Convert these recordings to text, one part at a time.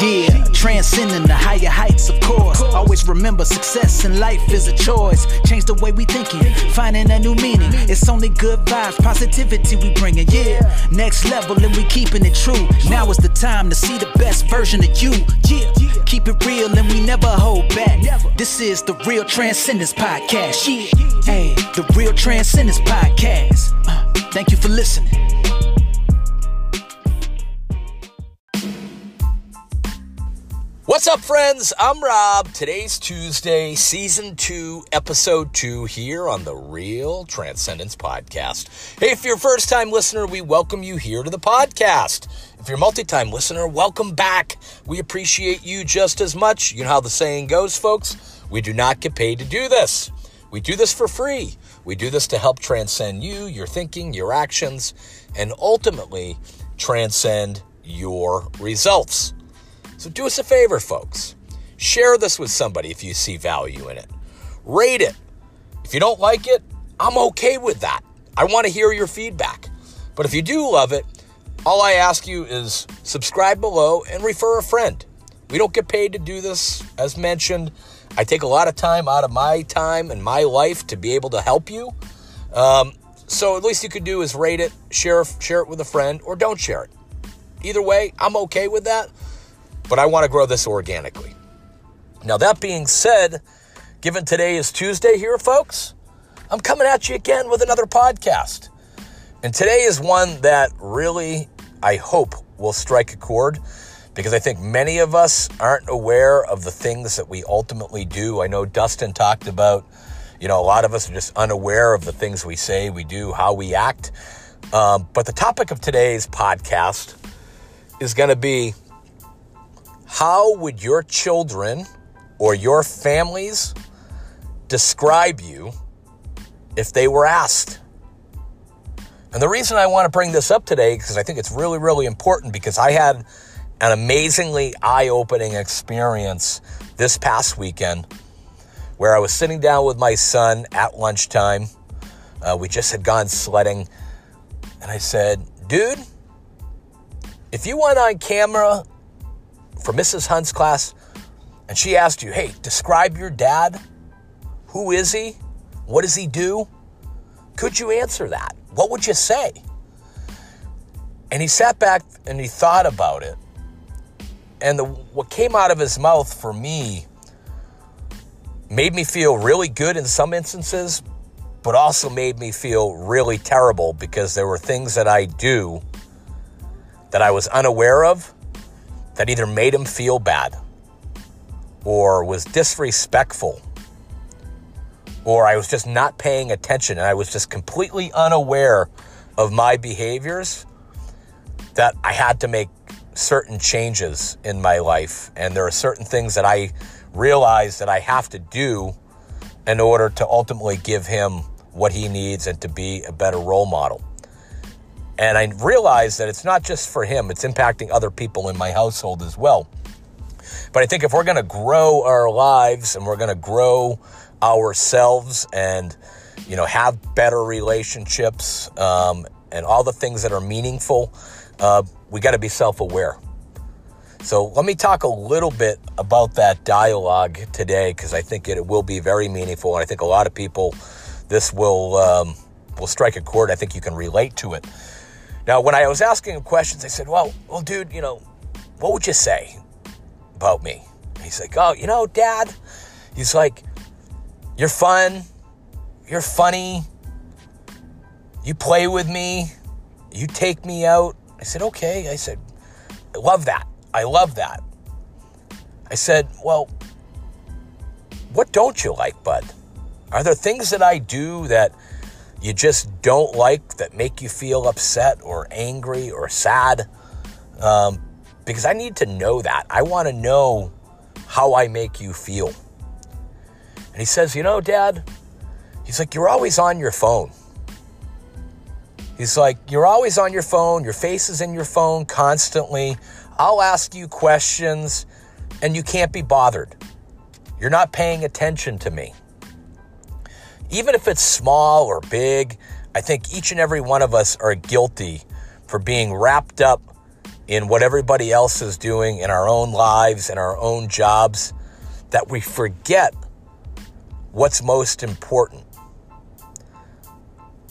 Yeah, transcending the higher heights, of course. Always remember success in life is a choice. Change the way we thinking, finding a new meaning. It's only good vibes, positivity we bringing. Yeah, next level and we keeping it true. Now is the time to see the best version of you. Yeah, keep it real and we never hold back. This is the Real Transcendence Podcast. Yeah, hey, the Real Transcendence Podcast. Uh, thank you for listening. What's up, friends? I'm Rob. Today's Tuesday, Season 2, Episode 2, here on the Real Transcendence Podcast. Hey, if you're a first time listener, we welcome you here to the podcast. If you're a multi time listener, welcome back. We appreciate you just as much. You know how the saying goes, folks? We do not get paid to do this. We do this for free. We do this to help transcend you, your thinking, your actions, and ultimately transcend your results. So do us a favor, folks. Share this with somebody if you see value in it. Rate it. If you don't like it, I'm okay with that. I want to hear your feedback. But if you do love it, all I ask you is subscribe below and refer a friend. We don't get paid to do this, as mentioned. I take a lot of time out of my time and my life to be able to help you. Um, so at least you could do is rate it, share share it with a friend, or don't share it. Either way, I'm okay with that but I want to grow this organically. Now, that being said, given today is Tuesday here, folks, I'm coming at you again with another podcast. And today is one that really, I hope, will strike a chord because I think many of us aren't aware of the things that we ultimately do. I know Dustin talked about, you know, a lot of us are just unaware of the things we say, we do, how we act. Um, but the topic of today's podcast is going to be how would your children or your families describe you if they were asked? And the reason I want to bring this up today, because I think it's really, really important, because I had an amazingly eye opening experience this past weekend where I was sitting down with my son at lunchtime. Uh, we just had gone sledding. And I said, dude, if you went on camera for Mrs. Hunt's class and she asked you, hey, describe your dad. Who is he? What does he do? Could you answer that? What would you say? And he sat back and he thought about it. And the, what came out of his mouth for me made me feel really good in some instances, but also made me feel really terrible because there were things that I do that I was unaware of that either made him feel bad or was disrespectful or I was just not paying attention and I was just completely unaware of my behaviors that I had to make certain changes in my life. And there are certain things that I realize that I have to do in order to ultimately give him what he needs and to be a better role model. And I realize that it's not just for him, it's impacting other people in my household as well. But I think if we're going to grow our lives and we're going to grow ourselves and, you know, have better relationships um, and all the things that are meaningful, uh, we got to be self aware. So let me talk a little bit about that dialogue today because I think it will be very meaningful. And I think a lot of people, this will, um, will strike a chord. I think you can relate to it. Now, when I was asking him questions, I said, well, well, dude, you know, what would you say about me? He's like, oh, you know, dad, he's like, you're fun, you're funny, you play with me, you take me out. I said, okay. I said, I love that. I love that. I said, well, what don't you like, bud? Are there things that I do that you just don't like that make you feel upset or angry or sad. Um, because I need to know that. I want to know how I make you feel. And he says, You know, Dad, he's like, You're always on your phone. He's like, You're always on your phone. Your face is in your phone constantly. I'll ask you questions and you can't be bothered. You're not paying attention to me even if it's small or big, I think each and every one of us are guilty for being wrapped up in what everybody else is doing in our own lives, and our own jobs, that we forget what's most important.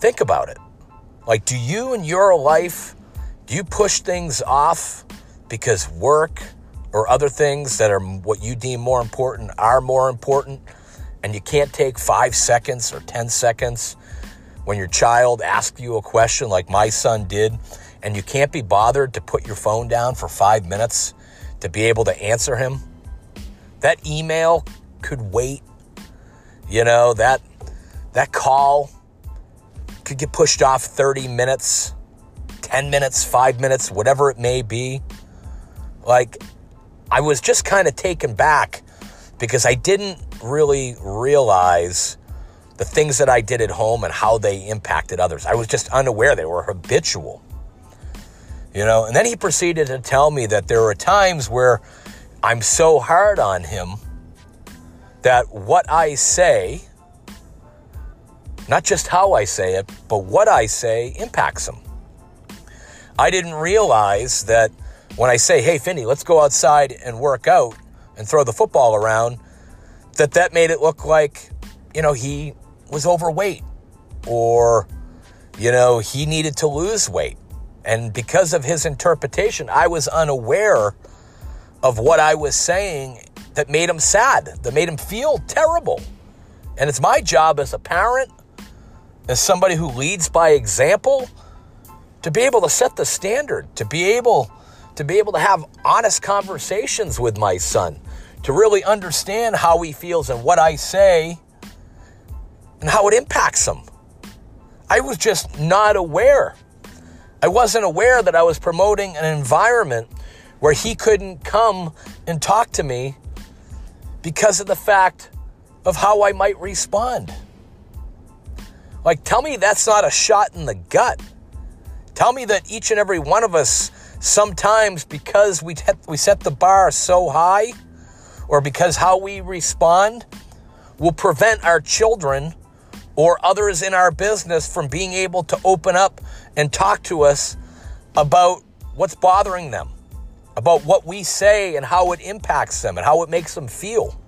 Think about it. Like, do you in your life, do you push things off because work or other things that are what you deem more important are more important? And you can't take five seconds or 10 seconds when your child asks you a question like my son did, and you can't be bothered to put your phone down for five minutes to be able to answer him. That email could wait. You know, that that call could get pushed off 30 minutes, 10 minutes, 5 minutes, whatever it may be. Like I was just kind of taken back because I didn't really realize the things that I did at home and how they impacted others. I was just unaware they were habitual. You know, and then he proceeded to tell me that there are times where I'm so hard on him that what I say, not just how I say it, but what I say impacts him. I didn't realize that when I say, hey, Finney, let's go outside and work out and throw the football around, that that made it look like, you know, he was overweight or, you know, he needed to lose weight. And because of his interpretation, I was unaware of what I was saying that made him sad, that made him feel terrible. And it's my job as a parent, as somebody who leads by example, to be able to set the standard, to be able to be able to have honest conversations with my son, to really understand how he feels and what I say and how it impacts him. I was just not aware. I wasn't aware that I was promoting an environment where he couldn't come and talk to me because of the fact of how I might respond. Like, tell me that's not a shot in the gut. Tell me that each and every one of us, sometimes because we, we set the bar so high, or because how we respond, will prevent our children or others in our business from being able to open up and talk to us about what's bothering them, about what we say and how it impacts them and how it makes them feel.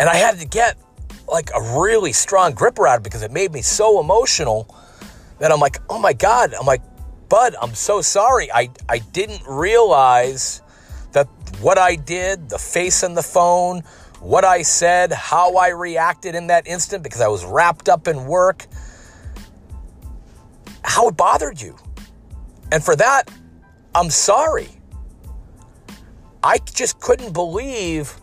And I had to get like a really strong grip around it because it made me so emotional that I'm like, oh my God. I'm like, Bud, I'm so sorry. I, I didn't realize what I did, the face on the phone, what I said, how I reacted in that instant because I was wrapped up in work, how it bothered you. And for that, I'm sorry. I just couldn't believe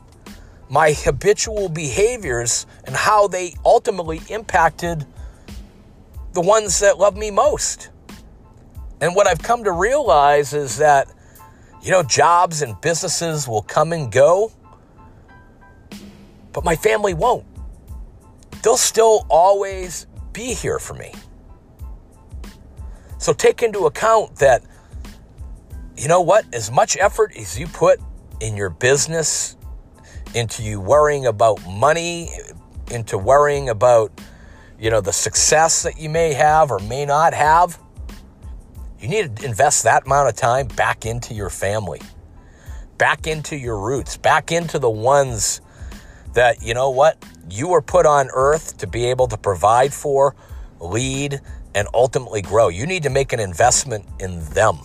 my habitual behaviors and how they ultimately impacted the ones that love me most. And what I've come to realize is that, you know, jobs and businesses will come and go but my family won't. They'll still always be here for me. So take into account that, you know what, as much effort as you put in your business, into you worrying about money, into worrying about, you know, the success that you may have or may not have, you need to invest that amount of time back into your family, back into your roots, back into the ones that, you know what, you were put on earth to be able to provide for, lead, and ultimately grow. You need to make an investment in them.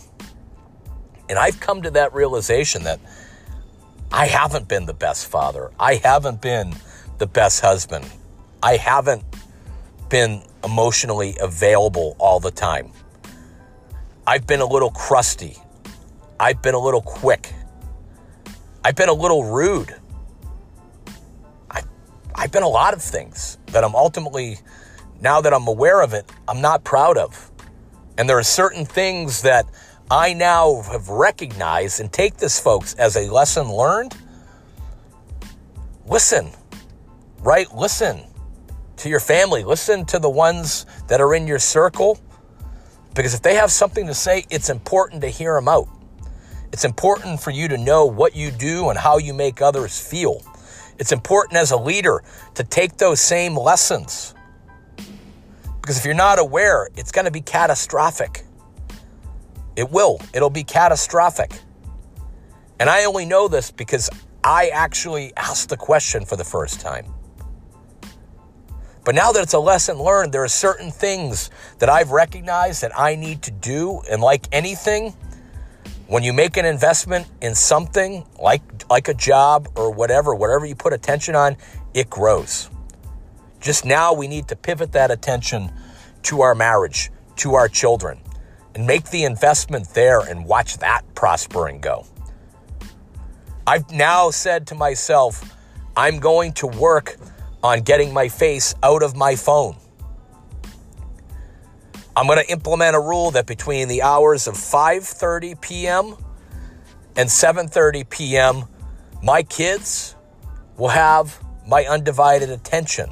And I've come to that realization that I haven't been the best father. I haven't been the best husband. I haven't been emotionally available all the time. I've been a little crusty. I've been a little quick. I've been a little rude. I've been a lot of things that I'm ultimately, now that I'm aware of it, I'm not proud of. And there are certain things that I now have recognized and take this, folks, as a lesson learned. Listen, right? Listen to your family. Listen to the ones that are in your circle. Because if they have something to say, it's important to hear them out. It's important for you to know what you do and how you make others feel. It's important as a leader to take those same lessons. Because if you're not aware, it's going to be catastrophic. It will. It'll be catastrophic. And I only know this because I actually asked the question for the first time. But now that it's a lesson learned, there are certain things that I've recognized that I need to do. And like anything, when you make an investment in something like like a job or whatever, whatever you put attention on, it grows. Just now we need to pivot that attention to our marriage, to our children, and make the investment there and watch that prosper and go. I've now said to myself, I'm going to work on getting my face out of my phone. I'm going to implement a rule that between the hours of 5:30 p.m. and 7:30 p.m., my kids will have my undivided attention.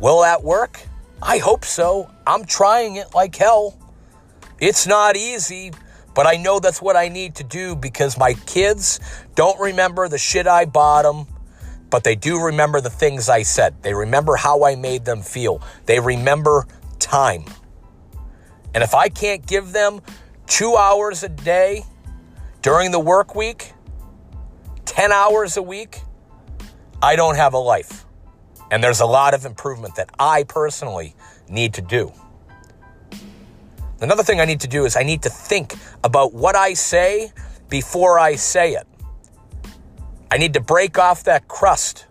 Will that work? I hope so. I'm trying it like hell. It's not easy, but I know that's what I need to do because my kids don't remember the shit I bought them but they do remember the things I said. They remember how I made them feel. They remember time. And if I can't give them two hours a day during the work week, 10 hours a week, I don't have a life. And there's a lot of improvement that I personally need to do. Another thing I need to do is I need to think about what I say before I say it. I need to break off that crust.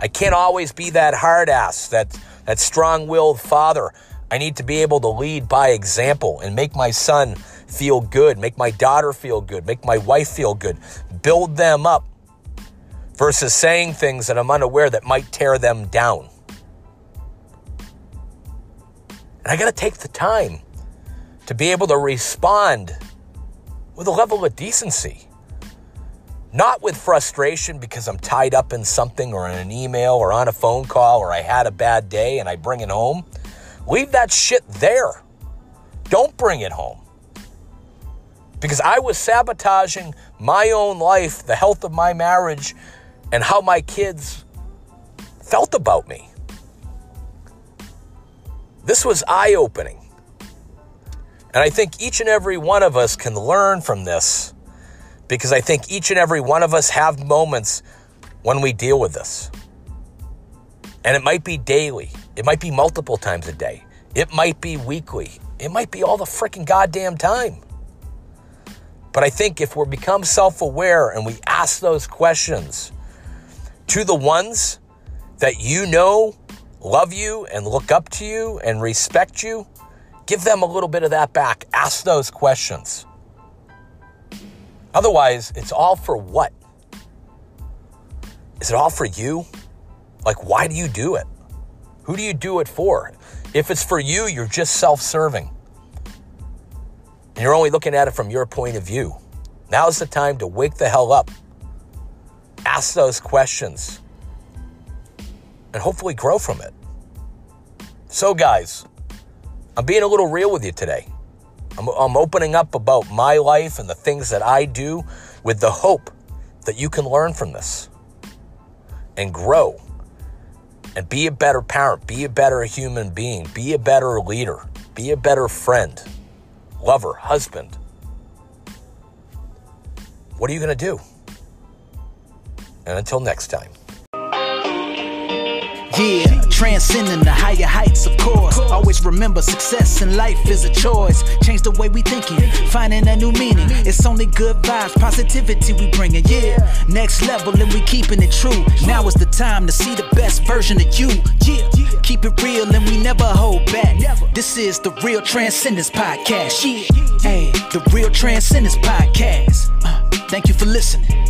I can't always be that hard ass, that, that strong willed father. I need to be able to lead by example and make my son feel good, make my daughter feel good, make my wife feel good, build them up versus saying things that I'm unaware that might tear them down. And I got to take the time to be able to respond with a level of decency. Not with frustration because I'm tied up in something or in an email or on a phone call or I had a bad day and I bring it home. Leave that shit there. Don't bring it home. Because I was sabotaging my own life, the health of my marriage, and how my kids felt about me. This was eye opening. And I think each and every one of us can learn from this because I think each and every one of us have moments when we deal with this. And it might be daily, it might be multiple times a day, it might be weekly, it might be all the freaking goddamn time. But I think if we become self aware and we ask those questions to the ones that you know love you and look up to you and respect you, give them a little bit of that back. Ask those questions. Otherwise, it's all for what? Is it all for you? Like, why do you do it? Who do you do it for? If it's for you, you're just self serving. And you're only looking at it from your point of view. Now's the time to wake the hell up. Ask those questions. And hopefully grow from it. So, guys, I'm being a little real with you today. I'm, I'm opening up about my life and the things that I do with the hope that you can learn from this and grow and be a better parent, be a better human being, be a better leader, be a better friend, lover, husband. What are you going to do? And until next time. Yeah, transcending the higher heights, of course. Always remember success in life is a choice. Change the way we thinking, finding a new meaning. It's only good vibes, positivity we bringing. Yeah, next level and we keeping it true. Now is the time to see the best version of you. Yeah, keep it real and we never hold back. This is the Real Transcendence Podcast. Yeah, hey, the Real Transcendence Podcast. Uh, thank you for listening.